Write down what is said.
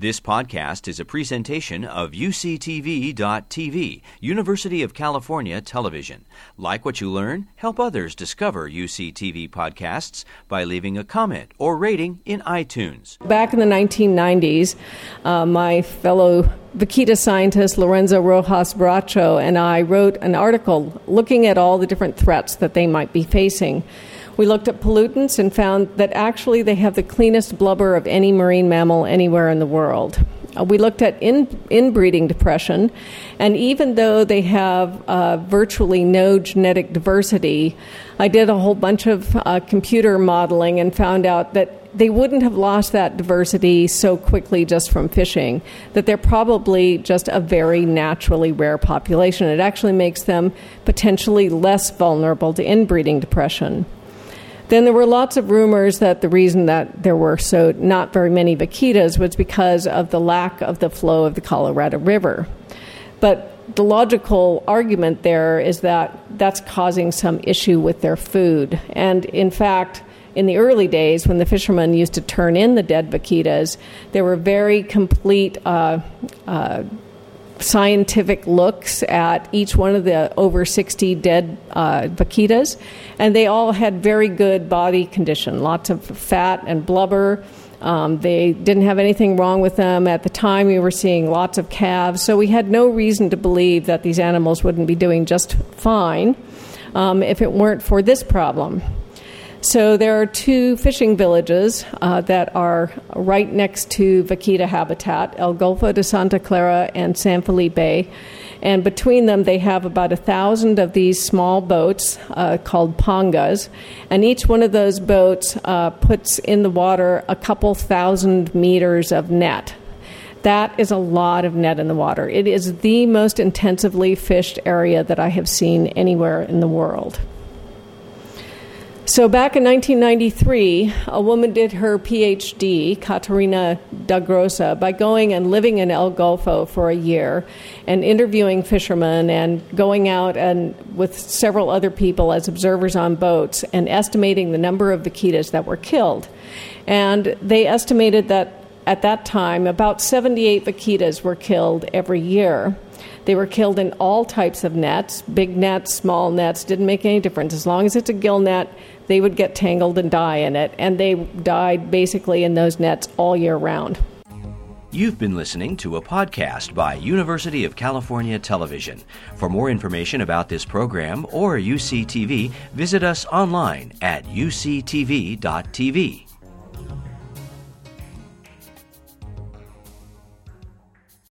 This podcast is a presentation of UCTV.tv, University of California Television. Like what you learn, help others discover UCTV podcasts by leaving a comment or rating in iTunes. Back in the 1990s, uh, my fellow vaquita scientist Lorenzo Rojas Bracho and I wrote an article looking at all the different threats that they might be facing. We looked at pollutants and found that actually they have the cleanest blubber of any marine mammal anywhere in the world. Uh, we looked at in, inbreeding depression, and even though they have uh, virtually no genetic diversity, I did a whole bunch of uh, computer modeling and found out that they wouldn't have lost that diversity so quickly just from fishing, that they're probably just a very naturally rare population. It actually makes them potentially less vulnerable to inbreeding depression. Then there were lots of rumors that the reason that there were so not very many vaquitas was because of the lack of the flow of the Colorado River. But the logical argument there is that that's causing some issue with their food. And in fact, in the early days, when the fishermen used to turn in the dead vaquitas, there were very complete uh, uh, scientific looks at each one of the over 60 dead uh, vaquitas, and they all had very good body condition lots of fat and blubber. Um, they didn't have anything wrong with them. At the time, we were seeing lots of calves, so we had no reason to believe that these animals wouldn't be doing just fine um, if it weren't for this problem. So there are two fishing villages uh, that are right next to vaquita habitat, El Golfo de Santa Clara and San Felipe. And between them, they have about a thousand of these small boats uh, called pangas. And each one of those boats uh, puts in the water a couple thousand meters of net. That is a lot of net in the water. It is the most intensively fished area that I have seen anywhere in the world. So, back in 1993, a woman did her PhD, Caterina D'Agrosa, by going and living in El Golfo for a year and interviewing fishermen and going out and with several other people as observers on boats and estimating the number of vaquitas that were killed. And they estimated that at that time, about 78 vaquitas were killed every year. They were killed in all types of nets, big nets, small nets, didn't make any difference. As long as it's a gill net, they would get tangled and die in it, and they died basically in those nets all year round. You've been listening to a podcast by University of California Television. For more information about this program or UCTV, visit us online at uctv.tv.